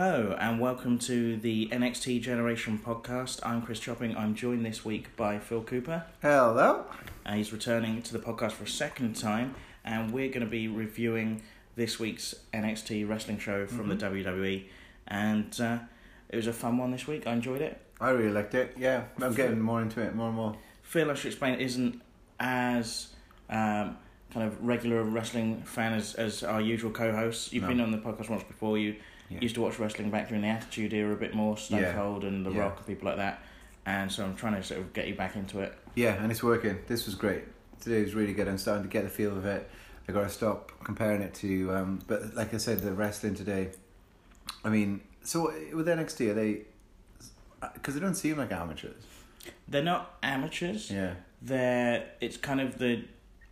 Hello and welcome to the NXT Generation podcast. I'm Chris Chopping. I'm joined this week by Phil Cooper. Hello. Uh, he's returning to the podcast for a second time, and we're going to be reviewing this week's NXT wrestling show from the WWE. And uh, it was a fun one this week. I enjoyed it. I really liked it. Yeah, I'm getting more into it, more and more. Phil, I should explain, isn't as um, kind of regular wrestling fan as, as our usual co-hosts. You've No. been on the podcast once before. You Yeah. used to watch wrestling back during the Attitude Era a bit more, Stone Yeah. Cold and The Yeah. Rock and people like that. And so I'm trying to sort of get you back into it. Yeah, and it's working. This was great. Today was really good. I'm starting to get the feel of it. I got to stop comparing it to. Um, but like I said, the wrestling today. I mean, so with NXT, are they? Because they don't seem like amateurs. They're not amateurs. Yeah. They're it's kind of the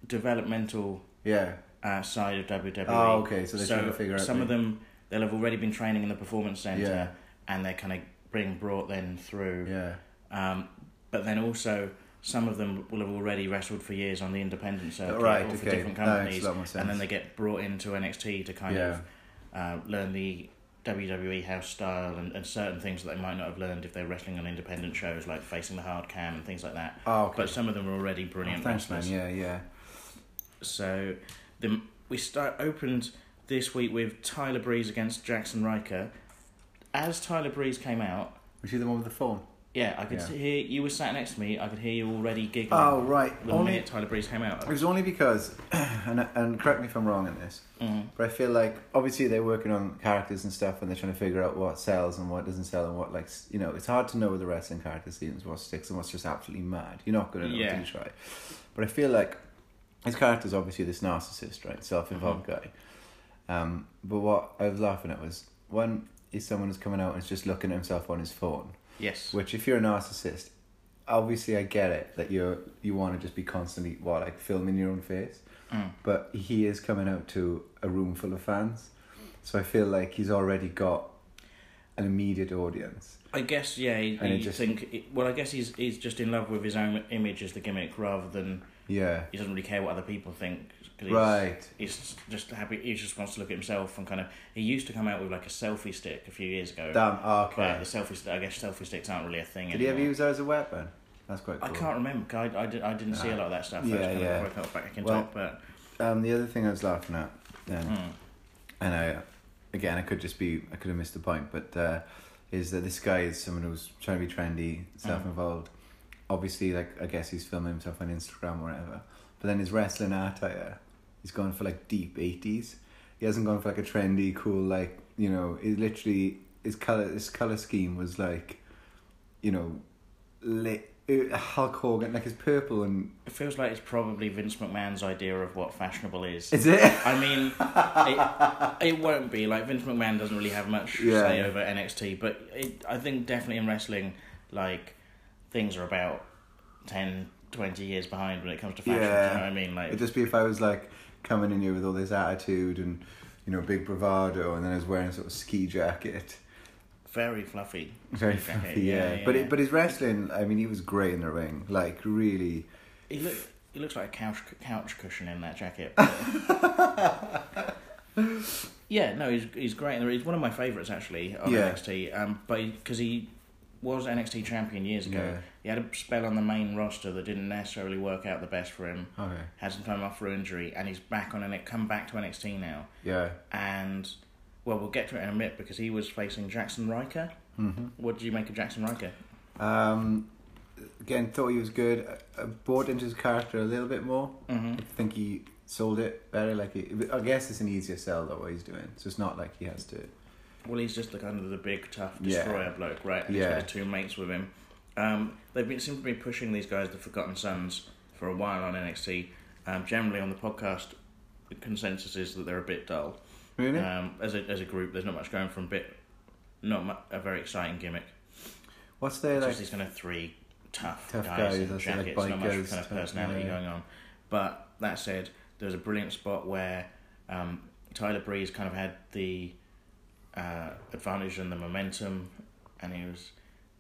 developmental Yeah. uh, side of WWE. Oh, okay, so they're trying to figure out some of them they'll have already been training in the performance center, Yeah. and they're kind of being brought then through. Yeah. Um, but then also some of them will have already wrestled for years on the independent circuit Right, or for okay. different companies, a lot more and then they get brought into NXT to kind Yeah. of uh, learn the WWE house style and, and certain things that they might not have learned if they're wrestling on independent shows like facing the hard cam and things like that. Oh, okay. But some of them are already Oh, brilliant thanks, man. wrestlers. Yeah, yeah. So the we start opened this week with Tyler Breeze against Jaxson Ryker. As Tyler Breeze came out, Was she the one with the phone? yeah, I could Yeah. hear you were sat next to me. I could hear you already giggling. Oh, right. The Only minute Tyler Breeze came out. it was only because, and and correct me if I'm wrong in this. Mm. But I feel like obviously they're working on characters and stuff, and they're trying to figure out what sells and what doesn't sell, and what like you know, it's hard to know with the wrestling character scenes what sticks and what's just absolutely mad. You're not gonna know Yeah. until you try. But I feel like his character's obviously this narcissist, right, self-involved Mm-hmm. guy. Um, but what I was laughing at was one is someone who's coming out and is just looking at himself on his phone. Yes. Which, if you're a narcissist, obviously I get it that you you want to just be constantly what like filming your own face Mm. but he is coming out to a room full of fans. So I feel like he's already got an immediate audience. I guess yeah. And it you just- think well, I guess he's he's just in love with his own image as the gimmick rather than Yeah. he doesn't really care what other people think. 'cause he's, Right. He's just happy. He just wants to look at himself and kind of. He used to come out with like a selfie stick a few years ago. Damn. oh, But the selfie, I guess selfie sticks aren't really a thing Did he ever use that as a weapon? That's quite I can't remember. 'cause I, I, did, I didn't see a lot of that stuff. Yeah, yeah. Of I in Well, top, but Um, the other thing I was laughing at, then, mm, and I, again, I could just be, I could have missed the point, but uh, is that this guy is someone who's trying to be trendy, self-involved. Obviously, like I guess he's filming himself on Instagram or whatever. But then his wrestling attire, he's gone for like deep eighties. He hasn't gone for like a trendy, cool, like you know. He literally his color, his color scheme was like, you know, lit. Hulk Hogan, like his purple and it feels like it's probably Vince McMahon's idea of what fashionable is. is it? I mean, it, it won't be like Vince McMahon doesn't really have much Yeah. say over NXT, but it, I think definitely in wrestling, like things are about 10, 20 years behind when it comes to fashion. Yeah. Do you know what I mean? Like, It'd just be if I was like coming in here with all this attitude and you know big bravado, and then I was wearing a sort of ski jacket, very fluffy. very fluffy. yeah, Yeah, but. It, but his wrestling, I mean, he was great in the ring, like really. He look, he looks like a couch couch cushion in that jacket. yeah, no, he's he's great. He's one of my favourites actually on Yeah. NXT. Um, but because he was NXT champion years ago, Yeah. he had a spell on the main roster that didn't necessarily work out the best for him. Okay. Had some time off for injury, and he's back on and it. Come back to NXT now, Yeah. and well, we'll get to it in a minute because he was facing Jaxson Ryker. hmm What did you make of Jaxson Ryker? Um, again, thought he was good. I, I bought into his character a little bit more. hmm I think he sold it better. Like, he, I guess it's an easier sell though what he's doing. So it's not like he has to. Well, he's just the kind of the big tough Yeah. destroyer bloke, right? And Yeah. he's got his two mates with him. Um, they've been seem to be pushing these guys, the Forgotten Sons, for a while on NXT. Um, generally on the podcast, the consensus is that they're a bit dull. Really? Um, as a as a group, there's not much going from bit, not mu- a very exciting gimmick. What's their It's like? just these kind of three tough, Tough guys, guys, in that's like jackets, not much bikers kind of personality yeah. going on. But that said, there was a brilliant spot where um, Tyler Breeze kind of had the uh, advantage and the momentum, and he was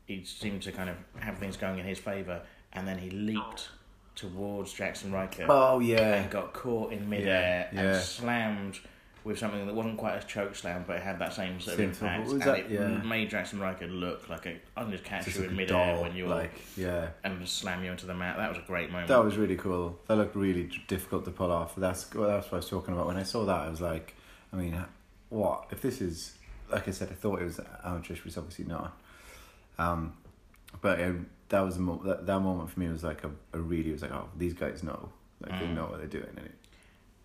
he seemed to kind of have things going in his favour, and then he leaped towards Jaxson Ryker Oh yeah. and got caught in midair Yeah, and slammed with something that wasn't quite as choke slam, but it had that same sort of impact, and that? it Yeah. made Jaxson Ryker look like a I can just catch Just you like in midair doll, when you're like yeah. and slam you into the mat. That was a great moment. That was really cool. That looked really difficult to pull off. That's well, that's what I was talking about. When I saw that, I was like, I mean, what if this is like I said? I thought it was amateurish, but it's obviously not. Um, but it, that was a mo- that, that moment for me was like a, a really was like, oh, these guys know, like they Mm. know what they're doing. And it,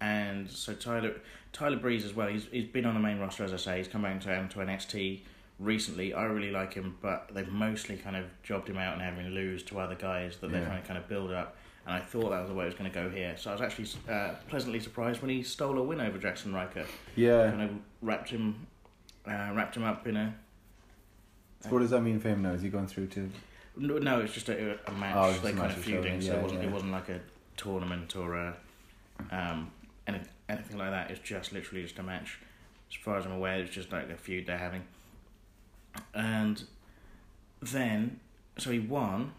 and so Tyler Tyler Breeze as well. He's he's been on the main roster as I say. He's come back to to NXT recently. I really like him, but they've mostly kind of jobbed him out and having him lose to other guys that they're trying to kind of build up. And I thought that was the way it was going to go here. So I was actually uh, pleasantly surprised when he stole a win over Jaxson Ryker. yeah. Kind of wrapped him uh, wrapped him up in a. So what does that mean for him now? Is he going through to? No, no it's just a, a match. Oh, it's just they kind match of feuding, so it wasn't yeah. it wasn't like a tournament or a um any, anything like that. It's just literally just a match. As far as I'm aware, it's just like a feud they're having. And then, so he won,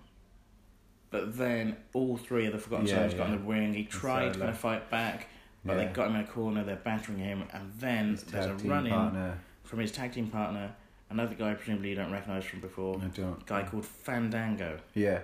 but then all three of the Forgotten Yeah, Sons got in the ring. He tried to kind of fight back, but Yeah. they got him in a corner. They're battering him, and then His there's a run in partner. from his tag team partner, another guy presumably you don't recognise from before, I don't. a guy called Fandango. Yeah,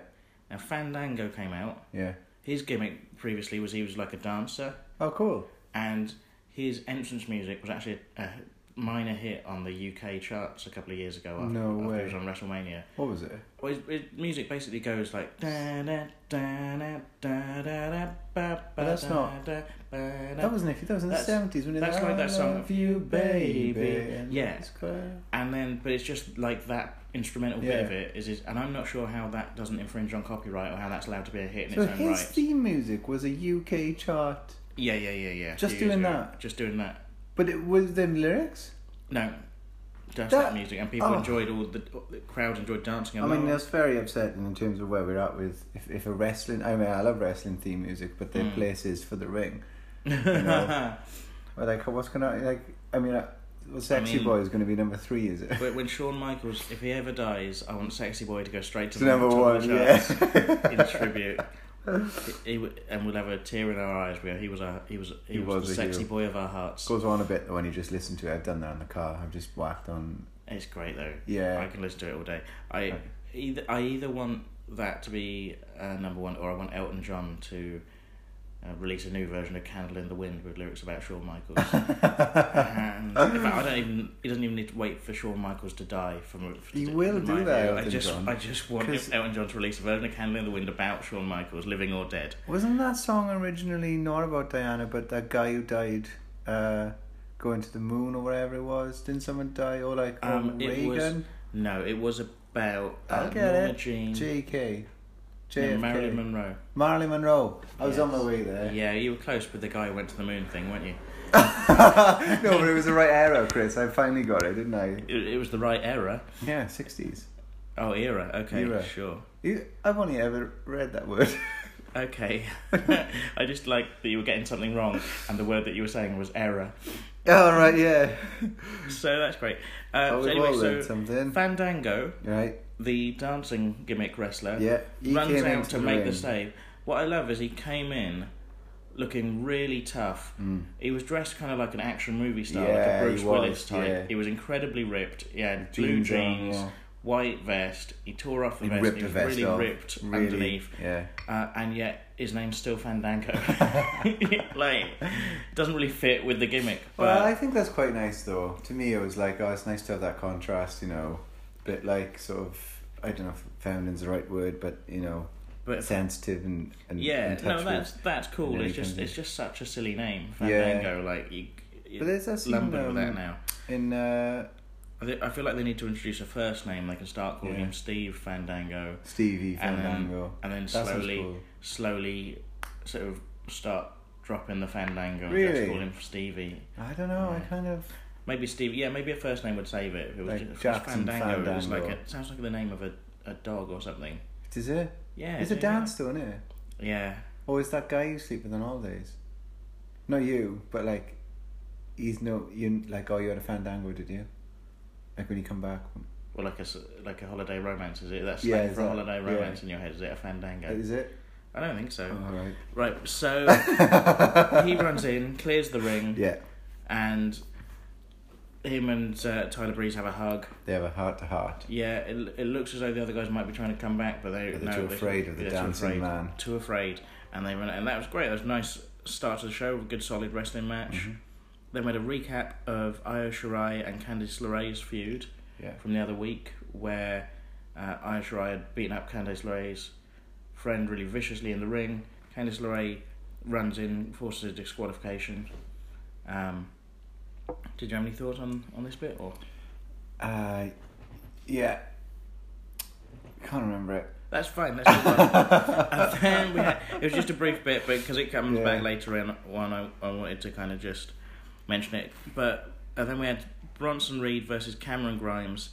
Now Fandango came out. yeah. His gimmick previously was he was like a dancer, Oh, cool. and his entrance music was actually a, minor hit on the UK charts a couple of years ago. After, No after way. He was on WrestleMania. What was it? Well, his, his music basically goes like da da da da da da da ba ba that's da, not- da, ba, da. That wasn't it. That was in the seventies when it that's like that song, love you, baby. Yeah. it's quite- And then, but it's just like that instrumental bit Yeah. of it is, is, and I'm not sure how that doesn't infringe on copyright or how that's allowed to be a hit in So its own his right. theme music was a UK chart, Yeah, yeah, yeah, yeah. Just years doing ago. that? Just doing that. but it was them lyrics. No, just That- that, music, and people oh. enjoyed all the, the crowd enjoyed dancing. I mean, that's very upsetting in terms of where we're at with if, if a wrestling. I mean, I love wrestling theme music, but their Mm. place is for the ring. You know. Like, what's gonna like? I mean, uh, well, Sexy mean- Boy is going to be number three, is it? But when Shawn Michaels, if he ever dies, I want Sexy Boy to go straight to To the number one, yeah. in tribute. He, he and we'll have a tear in our eyes. Where he was a he was he, He was, was the a sexy hero. boy of our hearts. Goes on a bit when you just listen to it. I've done that in the car. I've just whacked on. It's great though. Yeah. I can listen to it all day. I Okay. either I either want that to be uh, number one, or I want Elton John to uh, release a new version of "Candle in the Wind" with lyrics about Shawn Michaels. and in fact, I don't even. He doesn't even need to wait for Shawn Michaels to die. From He in will do that. I just, John. I just want 'Cause- Elton John to release a version of "Candle in the Wind" about Shawn Michaels, living or dead. Wasn't that song originally not about Diana, but that guy who died uh, going to the moon or whatever it was? Didn't someone die? Or like Um, it was Reagan? No, it was about uh, I'll get Norma it. Jean, JK. No, Marilyn Monroe. Marilyn Monroe. I was on my way there. Yeah, you were close with the guy who went to the moon thing, weren't you? no, but it was the right era, Chris. I finally got it, didn't I? It, it was the right era. Yeah, 60s. Oh, era. Okay, Era. sure. You- I've only ever read that word. Okay. I just like that you were getting something wrong, and the word that you were saying was error. oh, right, yeah. So that's great. Uh, oh, so anyway, so something. Fandango, right, the dancing gimmick wrestler, yeah. Runs out to make the save. What I love is he came in looking really tough. Mm. He was dressed kind of like an action movie star, like a Bruce Willis type. yeah. He was incredibly ripped. He had blue Jeans on, yeah. white vest. He tore off the He vest. ripped he was vest really off. ripped Really, underneath. Yeah. uh, and yet his name's still Fandango. like, doesn't really fit with the gimmick. But Well, I think that's quite nice, though. To me, it was like, oh, it's nice to have that contrast, you know, bit like sort of, I don't know if feminine's the right word, but you know, but sensitive and and yeah, no, that's that's cool. It's just it's just such a silly name, Yeah. Fandango. Like you, you But there's that scene, lumbered with that um, now. in uh, I, thi- I feel like they need to introduce a first name. They can start calling Yeah. him Steve Fandango, Stevie and then Fandango. and then slowly cool. slowly sort of start dropping the Fandango and Really? just call him Stevie. I don't know. I kind of Maybe Steve. Yeah, maybe a first name would save it. If it was Like just, Jackson Fandango. It was like Fandango. a, sounds like the name of a, a dog or something. is it? Yeah, It's a yeah, dance, though, isn't it? Yeah. Or is that guy you sleep with on holidays? Not you, but like, he's no you like. Oh, you had a Fandango, did you? Like when you come back. Well, like a like a holiday romance, is it? That's Yeah, is for a that- holiday yeah. romance in your head. Is it a fandango? Is it? I don't think so. Oh, all right. Right. So he runs in, clears the ring, Yeah. and him and uh, Tyler Breeze have a hug. They have a heart to heart. Yeah, it, it looks as though the other guys might be trying to come back, but they But they're no, too they- afraid of the they're too dancing afraid, man. Too afraid, and they run, and that was great. That was a nice start to the show, a good solid wrestling match. Mm-hmm. Then we had a recap of Io Shirai and Candice LeRae's feud Yeah. from the other week, where uh, Io Shirai had beaten up Candice LeRae's friend really viciously in the ring. Candice LeRae runs in, forces a disqualification. Um, did you have any thoughts on, on this bit? or Uh, yeah. Can't remember it. That's fine. Let's and then we had, it was just a brief bit, but because it comes Yeah. back later in one, I, I wanted to kind of just mention it. But and then we had Bronson Reed versus Cameron Grimes.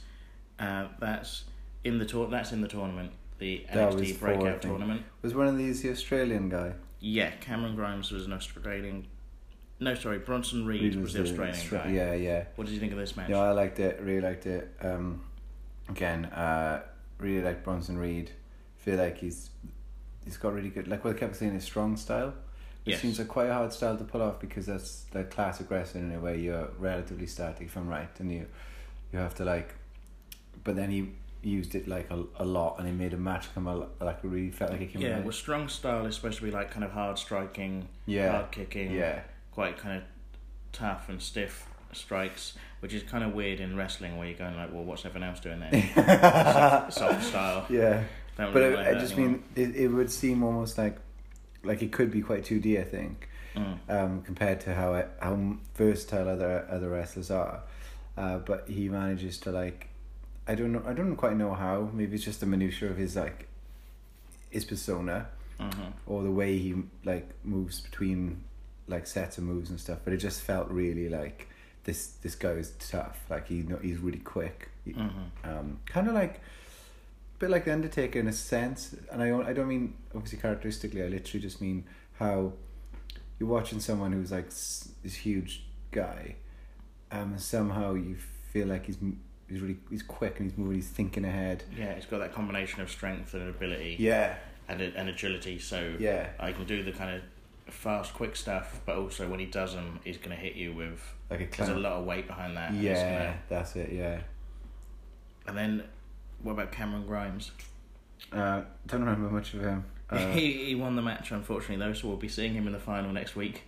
Uh, that's in the tour. That's in the tournament, the That NXT Breakout think. tournament. Was one of these the Australian guy? Yeah, Cameron Grimes was an Australian. No, sorry, Bronson Reed, Reed was, the Australian Austra- guy. Yeah, yeah. What did you think of this match? Yeah, I liked it. Really liked it. Um, again, uh, really like Bronson Reed. Feel like he's he's got really good. Like what I kept saying, his strong style. It Yes. seems like quite a hard style to pull off because that's like classic wrestling in a way. You're relatively static, if I'm right, and you you have to like. But then he used it like a, a lot, and he made a match come out like really felt like it came. yeah, out. well, strong style is supposed to be like kind of hard striking, yeah, hard kicking, yeah, quite kind of tough and stiff strikes, which is kind of weird in wrestling where you're going like, well, what's everyone else doing there? Soft style. yeah. Don't But really I, like I just anymore. mean it, it would seem almost like like it could be quite two D. I think. Mm. um, compared to how how versatile other other wrestlers are. Uh, but he manages to like, I don't know, I don't quite know how. Maybe it's just the minutia of his like, his persona Mhm. or the way he like moves between like sets of moves and stuff. But it just felt really like this this guy is tough. Like he he's really quick. Mhm. um, kind of like a bit like the Undertaker in a sense, and I don't I don't mean obviously characteristically. I literally just mean how you're watching someone who's like this huge guy, um, and somehow you feel like he's he's really he's quick and he's moving, he's thinking ahead. Yeah, he's got that combination of strength and ability Yeah, and and agility. So yeah, I can do the kind of fast, quick stuff, but also when he does them, he's going to hit you with. like a There's a lot of weight behind that. Yeah, gonna- that's it. Yeah, and then, what about Cameron Grimes? uh, don't remember much of him. Uh, he he won the match, unfortunately, though, so we'll be seeing him in the final next week.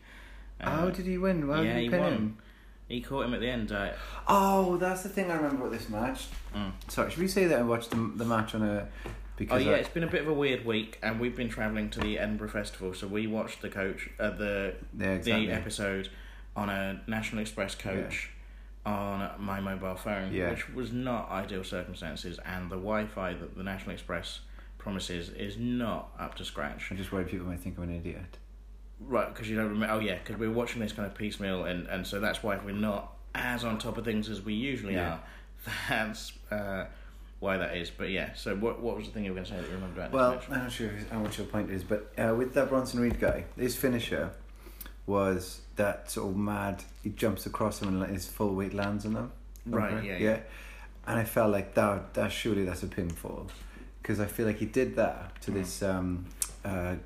Uh, how did he win? Why yeah, did he he pin won. him? He caught him at the end. Uh, Oh, that's the thing I remember about this match. mm. Sorry, should we say that I watched the the match on a Oh yeah, I- it's been a bit of a weird week, and we've been travelling to the Edinburgh Festival, so we watched the coach uh, the yeah, exactly. the episode on a National Express coach on my mobile phone, Yeah. which was not ideal circumstances, and the Wi-Fi that the National Express promises is not up to scratch. I'm just worried people might think I'm an idiot. Right, because you don't remember. Oh yeah, because we're watching this kind of piecemeal, and and so that's why we're not as on top of things as we usually Yeah. are. That's uh, why that is. But yeah, so what what was the thing you were going to say that you remember about Well? I'm not sure how much your point is, but uh, with that Bronson Reed guy, his finisher was that sort of mad. He jumps across them and his full weight lands on them. Right, Remember? yeah, yeah. yeah. And I felt like that. That surely that's a pinfall, because I feel like he did that to Mm. this. Um, uh,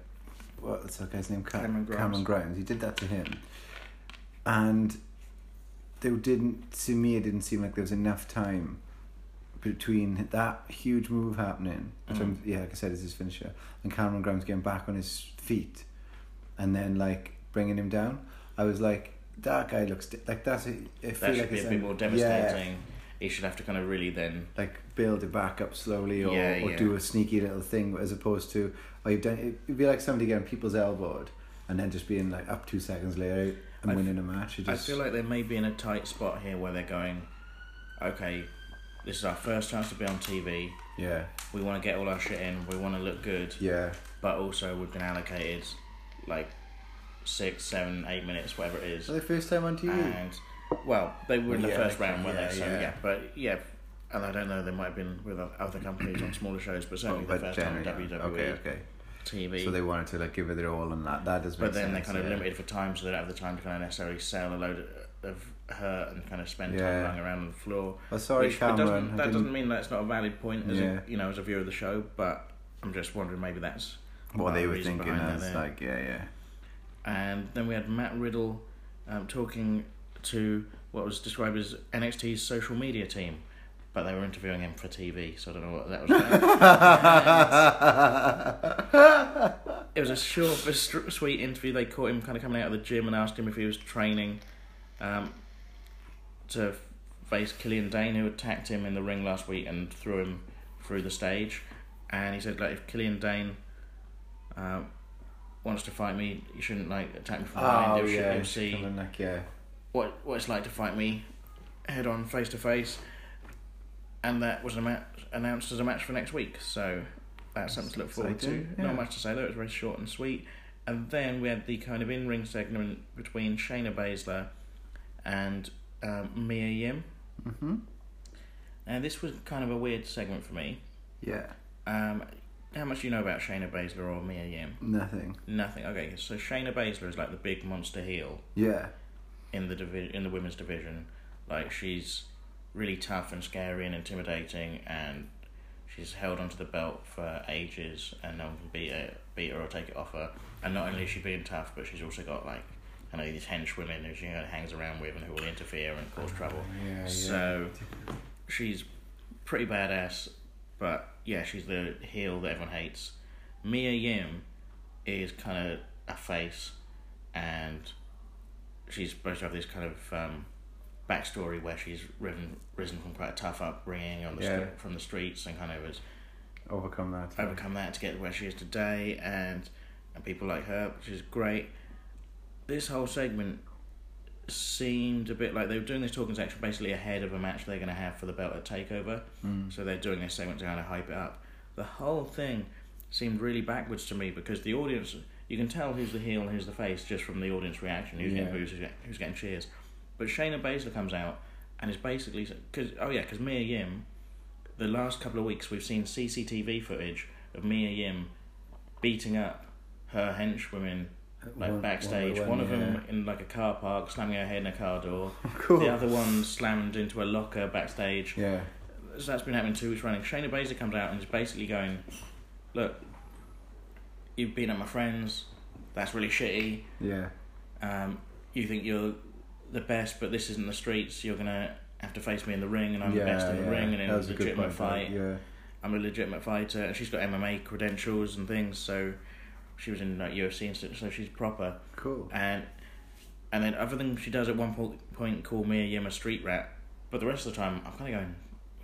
what's that guy's name? Cameron Grimes. Cameron Grimes. He did that to him, and there didn't to me. It didn't seem like there was enough time between that huge move happening, which I'm, Mm. yeah, like I said, is his finisher, and Cameron Grimes getting back on his feet, and then like bringing him down. I was like, that guy looks di- like that's. A, That should like be a bit more Yeah, devastating. He should have to kind of really then. like build it back up slowly, or, Yeah, or yeah. do a sneaky little thing, as opposed to oh you've done. It'd be like somebody getting people's elbowed, and then just being like up two seconds later and I winning a match. It I feel like they may be in a tight spot here where they're going. Okay, this is our first chance to be on TV. yeah, We want to get all our shit in. We want to look good, yeah, but also we've been allocated like six, seven, eight minutes, whatever it is. for the first time on TV. And well, they were in the Yeah, first round, weren't yeah, they? So yeah. yeah. but yeah, and I don't know. They might have been with other companies on smaller shows, but certainly Oh, the first time on WWE okay, okay. TV. So they wanted to like give it their all on that. That does but then sense. they're kind of limited for time, so they don't have the time to kind of necessarily sell a load of, of hurt and kind of spend Yeah. time lying around on the floor. Well, sorry, Which- but Cameron. doesn't, that didn't- doesn't mean that's not a valid point as Yeah. a, you know as a viewer of the show, but I'm just wondering maybe that's what they were reason thinking behind that as there. like yeah, yeah. And then we had Matt Riddle um, talking to what was described as NXT's social media team, but they were interviewing him for TV, so I don't know what that was. about. it was a short but str- sweet interview. They caught him kind of coming out of the gym and asked him if he was training um, to face Killian Dain, who attacked him in the ring last week and threw him through the stage. And he said, like, if Killian Dain uh, wants to fight me, you shouldn't like attack me from behind. Oh yeah, see coming yeah. what what it's like to fight me head on, face to face. And that was a ma- announced as a match for next week, so that's something to look forward to. Yeah. Not much to say though; it was very short and sweet. And then we had the kind of in-ring segment between Shayna Baszler and um, Mia Yim. Mhm. And this was kind of a weird segment for me. Yeah. Um, how much do you know about Shayna Baszler or Mia Yim? Nothing. Nothing. Okay, so Shayna Baszler is like the big monster heel Yeah. in the divi- in the women's division. Like she's really tough and scary and intimidating, and she's held onto the belt for ages, and no one can beat her, beat her or take it off her. And not only is she being tough, but she's also got like I know these henchwomen who she hangs around with and who will interfere and cause trouble. Yeah. Yeah. So she's pretty badass, but yeah, she's the heel that everyone hates. Mia Yim is kind of a face, and she's supposed to have this kind of um, backstory where she's risen, risen from quite a tough upbringing on the Yeah. stre- from the streets and kind of has overcome that. overcome that to get where she is today, and and people like her, which is great. This whole segment seemed a bit like they were doing this talking section basically ahead of a match they're going to have for the belt at Takeover. Mm. So they're doing this segment to kind of hype it up. The whole thing seemed really backwards to me because the audience, you can tell who's the heel and who's the face just from the audience reaction, who's Yeah. getting who's, who's getting cheers. But Shayna Baszler comes out and is basically because oh yeah, because Mia Yim, the last couple of weeks we've seen CCTV footage of Mia Yim beating up her henchwomen like One- backstage. one One, of them yeah. in like a car park, slamming her head in a car door. Cool. The other one slammed into a locker backstage. Yeah. So that's been happening two weeks running. Shayna Baszler comes out and is basically going, "Look, you've been at my friends. That's really shitty. Yeah. Um, you think you're the best, but this isn't the streets. You're gonna have to face me in the ring, and I'm yeah, the best in the yeah. ring, and in a was a legitimate point, fight. Yeah. I'm a legitimate fighter, and she's got MMA credentials and things. So she was in like UFC and stuff, so she's proper. Cool. And and then other than she does at one po- point call Yim a street rat, but the rest of the time I'm kind of going,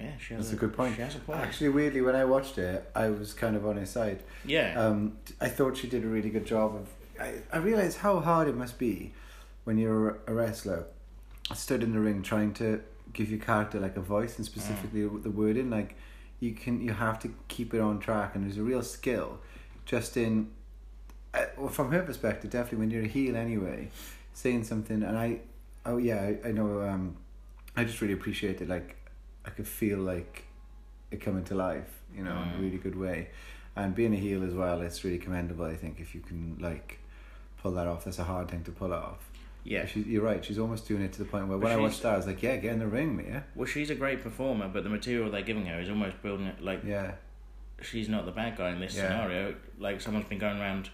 yeah, she has That's a good point. She has a point. Actually, weirdly, when I watched it, I was kind of on his side. yeah, Um, I thought she did a really good job of. I, I realized how hard it must be when you're a wrestler, stood in the ring trying to give your character like a voice and specifically the wording. Like you can, you have to keep it on track, and there's a real skill just in. Uh, well, from her perspective, definitely when you're a heel anyway, saying something, and I, oh yeah, I, I know. Um, I just really appreciate it. Like I could feel like it coming to life, you know, in a Mm. really good way. And being a heel as well, it's really commendable. I think if you can like pull that off, that's a hard thing to pull off. yeah. She, you're right. She's almost doing it to the point where when I she's- watched that, I was like, yeah, get in the ring, Mia. Well, she's a great performer, but the material they're giving her is almost building it like Yeah, she's not the bad guy in this Yeah. scenario. Like someone's been going around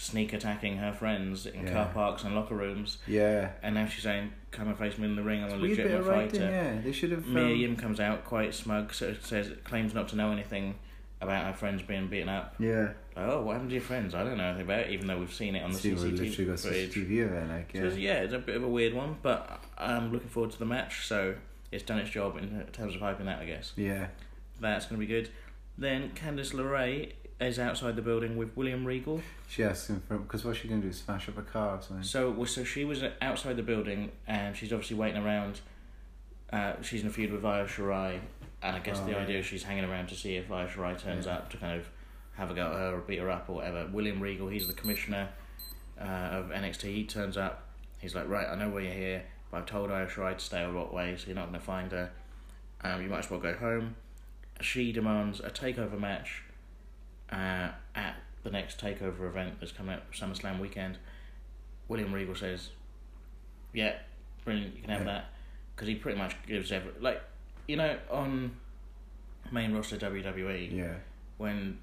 sneak attacking her friends in Yeah. car parks and locker rooms, yeah. and now she's saying, "Come and face me in the ring. I'm a legitimate fighter." Yeah, they should have. Mia um, Yim comes out quite smug, so says claims not to know anything about her friends being beaten up. Yeah, Like, oh, what happened to your friends? I don't know anything about it, even though we've seen it on the See, CCTV got footage. CCTV of it, like So yeah. it's- yeah, it's a bit of a weird one, but I'm looking forward to the match. So it's done its job in terms of hyping that, I guess. Yeah, That's going to be good. Then Candice LeRae is outside the building with William Regal. she asked him for because what's she gonna do? Smash up a car or something? So well, so she was outside the building and she's obviously waiting around. Uh, she's in a feud with Io Shirai, and I guess Oh, the yeah. idea is she's hanging around to see if Io Shirai turns Yeah. up to kind of have a go at her or beat her up or whatever. William Regal, he's the commissioner uh, of NXT. He turns up. He's like, right, I know why you're here, but I've told Io Shirai to stay a lot way, so you're not going to find her. Um, you might as well go home. She demands a takeover match uh, at the next takeover event that's coming up SummerSlam weekend. William Regal says, "Yeah, brilliant, you can have Yeah. that," because he pretty much gives every like, you know, on main roster WWE Yeah, when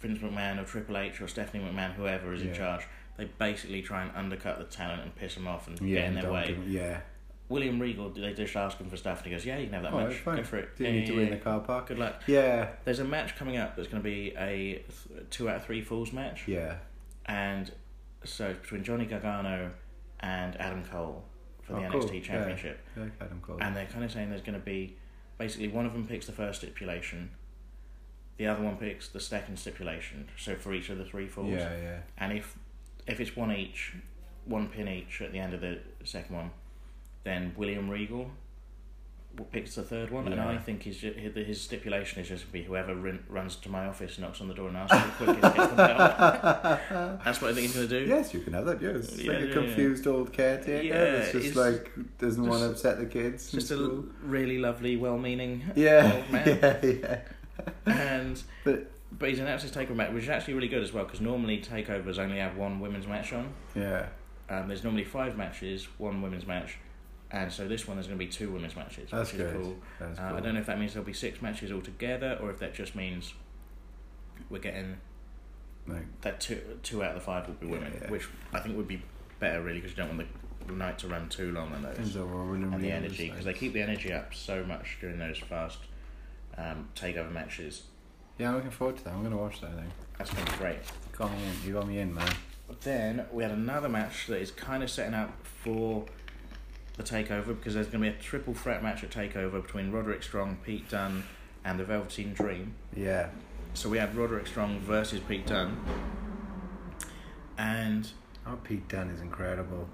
Vince McMahon or Triple H or Stephanie McMahon, whoever is in charge, they basically try and undercut the talent and piss them off and Yeah, get in their way. give- yeah. William Regal, do they just ask him for stuff, and he goes, "Yeah, you can have that Oh, match. fine. Go for it. Didn't Yeah, need to yeah, win yeah. the car park. Good luck." Yeah, There's a match coming up that's going to be a two out of three falls match, yeah. and so it's between Johnny Gargano and Adam Cole for the Oh, NXT cool. Yeah. Championship, I like Adam Cole. and they're kind of saying there's going to be basically one of them picks the first stipulation, the other one picks the second stipulation. So for each of the three falls, yeah, yeah. and if if it's one each, one pin each at the end of the second one, then William Regal picks the third one, and I think his his stipulation is just to be whoever rin- runs to my office, knocks on the door, and asks for the quickest gets the belt. That's what I think he's going to do. Yes, you can have that. Yes, it's Yeah, like a yeah, confused old caretaker. Yeah, it's just like doesn't want to upset the kids. Just a really lovely, well-meaning yeah, old man. yeah, yeah. and But but he's announced his takeover match, which is actually really good as well because normally takeovers only have one women's match on. yeah, Um, there's normally five matches, one women's match, and so this one there's going to be two women's matches, that's which good. is cool. That's Uh, cool. I don't know if that means there'll be six matches altogether, or if that just means we're getting Like, that two two out of the five will be women, yeah. which I think would be better really because you don't want the night to run too long on those on what William and the energy because they keep the energy up so much during those fast um, takeover matches. Yeah, I'm looking forward to that. I'm gonna watch that. I think. That's going to be great. Got me in. You got me in, man. But then we had another match that is kind of setting up for the takeover because there's going to be a triple threat match at takeover between Roderick Strong, Pete Dunne, and the Velveteen Dream. Yeah, So we had Roderick Strong versus Pete Dunne, and oh, Pete Dunne is incredible.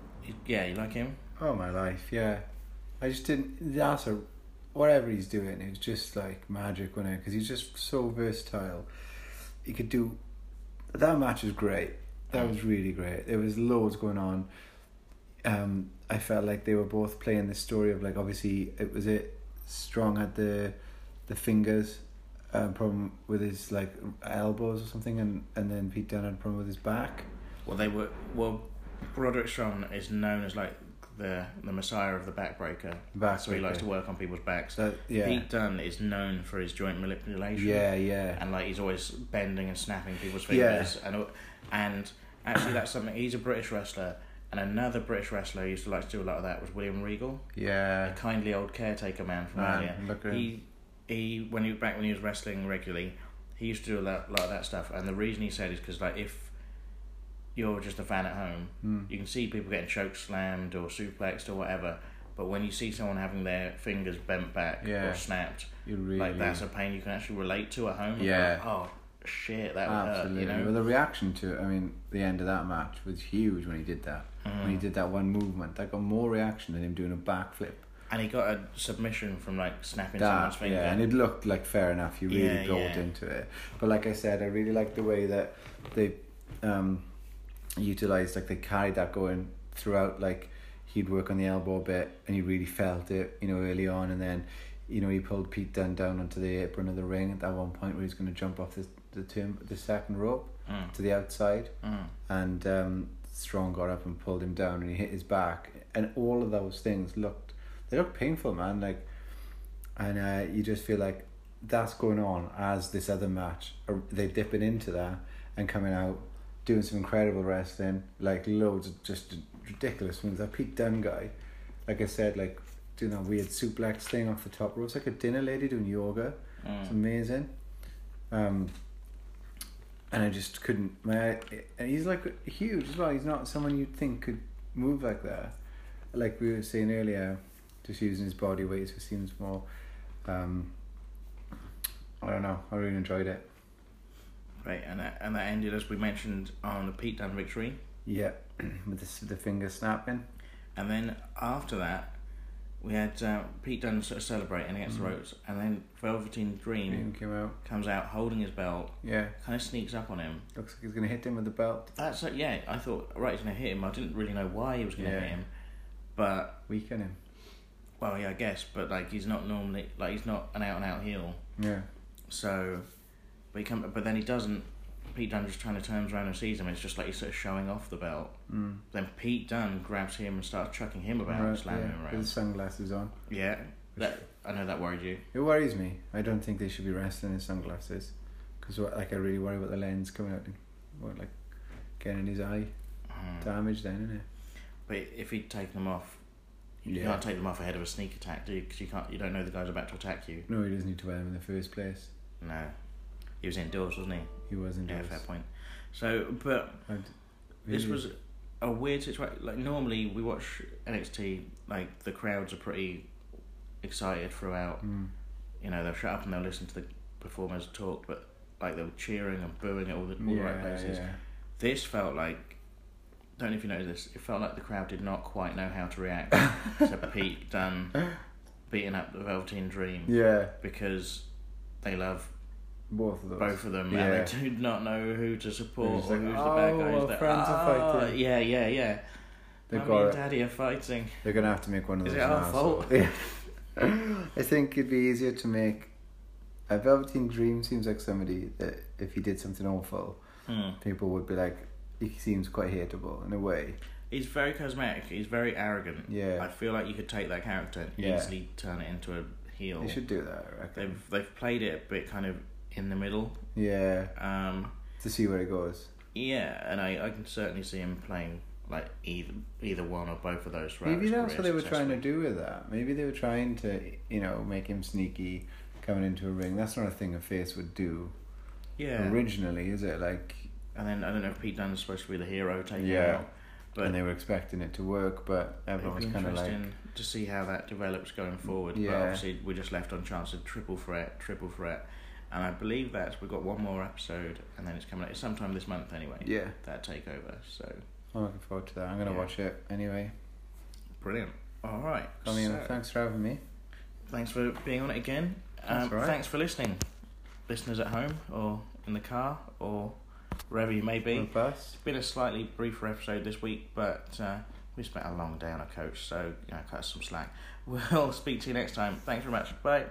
yeah, you like him? Oh my life, yeah. I just didn't. That's a whatever he's doing. It was just like magic, wasn't it? Because he's just so versatile. He could do. That match was great. That was really great. There was loads going on. Um, I felt like they were both playing the story of like obviously it was it Strong had the the fingers um, problem with his like elbows or something, and and then Pete Dunne had a problem with his back. Well, they were. Well, Broderick Strong is known as like the the messiah of the backbreaker. Back. So he likes to work on people's backs. That, yeah. Pete Dunne is known for his joint manipulation. yeah, yeah. and like he's always bending and snapping people's Yeah. fingers and and actually that's something he's a British wrestler and another British wrestler who used to like to do a lot of that was William Regal Yeah. a kindly old caretaker man from Man, earlier look at him. he he when he back when he was wrestling regularly he used to do a lot, lot of that stuff and the reason he said is because like if you're just a fan at home Mm. you can see people getting choke slammed or suplexed or whatever but when you see someone having their fingers bent back Yeah. or snapped You really like that's a pain you can actually relate to at home. Yeah. Like, oh shit, that would absolutely. hurt. You know? Well, the reaction to it, I mean, the end of that match was huge when he did that. When he Mm. did that one movement, that got more reaction than him doing a backflip. And he got a submission from like snapping That, someone's finger. yeah, and it looked like fair enough. You really Yeah, bought yeah. into it. But like I said, I really like the way that they um, utilized, like they carried that going throughout. Like he'd work on the elbow a bit, and he really felt it, you know, early on, and then. You know, he pulled Pete Dunne down onto the apron of the ring at that one point where he's going to jump off the the, term, the second rope Mm, to the outside. mm. and um, Strong got up and pulled him down, and he hit his back, and all of those things looked they looked painful, man. Like, and uh, you just feel like that's going on as this other match. Or they dipping into that and coming out doing some incredible wrestling, like loads of just ridiculous things. That Pete Dunne guy, like I said, like doing that weird suplex thing off the top rope. It's like a dinner lady doing yoga. It's Mm. amazing. Um, and I just couldn't. My, and he's like huge as well. He's not someone you'd think could move like that. Like we were saying earlier, just using his body weight to seems more. Um, I don't know. I really enjoyed it. Right, and that and that ended as we mentioned on the Pete Dunne victory, Yeah, with the the finger snapping. and then after that. We had uh, Pete Dunne sort of celebrating against Mhm. the ropes, and then Velveteen Dream out. comes out holding his belt, Yeah, kind of sneaks up on him. looks like he's gonna hit him with the belt. That's uh, yeah. I thought right, he's gonna hit him. I didn't really know why he was gonna Yeah. hit him, but Weaken him. well, yeah, I guess. But like, he's not normally like he's not an out and out heel. Yeah, So, but he come, but then he doesn't. Pete Dunne just kind of turns around and sees him. It's just like he's sort of showing off the belt. mm. Then Pete Dunne grabs him and starts chucking him about, Right, slamming yeah, him with around. his sunglasses on. Yeah, that I know that worried you. It worries me. I don't think they should be wrestling in sunglasses Because like I really worry about the lens coming out and what like getting in his eye Mm. damage then, isn't it? But if he'd taken them off, you Yeah. can't take them off ahead of a sneak attack, do you? Because you can't. You don't know the guy's about to attack you. No, he doesn't need to wear them in the first place. No, he was indoors, wasn't he? He wasn't. Yeah, fair point. So, but this was a weird situation. Like normally we watch NXT, like the crowds are pretty excited throughout. Mm. You know, they'll shut up and they'll listen to the performers talk, but like they were cheering and booing at all the, all the right places. yeah. This felt like, don't know if you know this. It felt like the crowd did not quite know how to react to Pete Dunne beating up the Velveteen Dream Yeah, because they love both of those. both of them Yeah. and they do not know who to support They're or like, who's the bad "Oh, guys. our They're, friends are "Ah, fighting." Yeah, yeah, yeah. They've Mummy got and. Daddy are fighting. They're gonna have to make one of Is those it our now, fault? So, yeah. I think it'd be easier to make. A Velveteen Dream seems like somebody that if he did something awful, Hmm. people would be like, he seems quite hateable in a way. He's very charismatic. He's very arrogant. Yeah. I feel like you could take that character and Yeah. easily turn it into a heel. They should do that, I reckon. They've they've played it a bit kind of in the middle. Yeah, Um, to see where it goes. yeah, and I, I can certainly see him playing like either either one or both of those. Maybe that's what they were trying to do with that. Maybe they were trying to, you know, make him sneaky coming into a ring. That's not a thing a face would do Yeah, originally, is it? Like, and then I don't know if Pete Dunne's supposed to be the hero taking Yeah. out, but and they were expecting it to work, but everyone was kind of like, to see how that develops going forward. But Yeah. obviously, we're just left on chance of triple threat, triple threat, and I believe that we've got one more episode, and then it's coming out it's sometime this month anyway. yeah, That takeover. So I'm looking forward to that. I'm gonna Yeah. watch it anyway. brilliant. All right. I mean, so, thanks for having me. thanks for being on it again. That's Um, right. Thanks for listening, listeners at home or in the car or wherever you may be. It's been a slightly briefer episode this week, but uh, we spent a long day on a coach, so you know, cut us some slack. We'll speak to you next time. Thanks very much. Bye.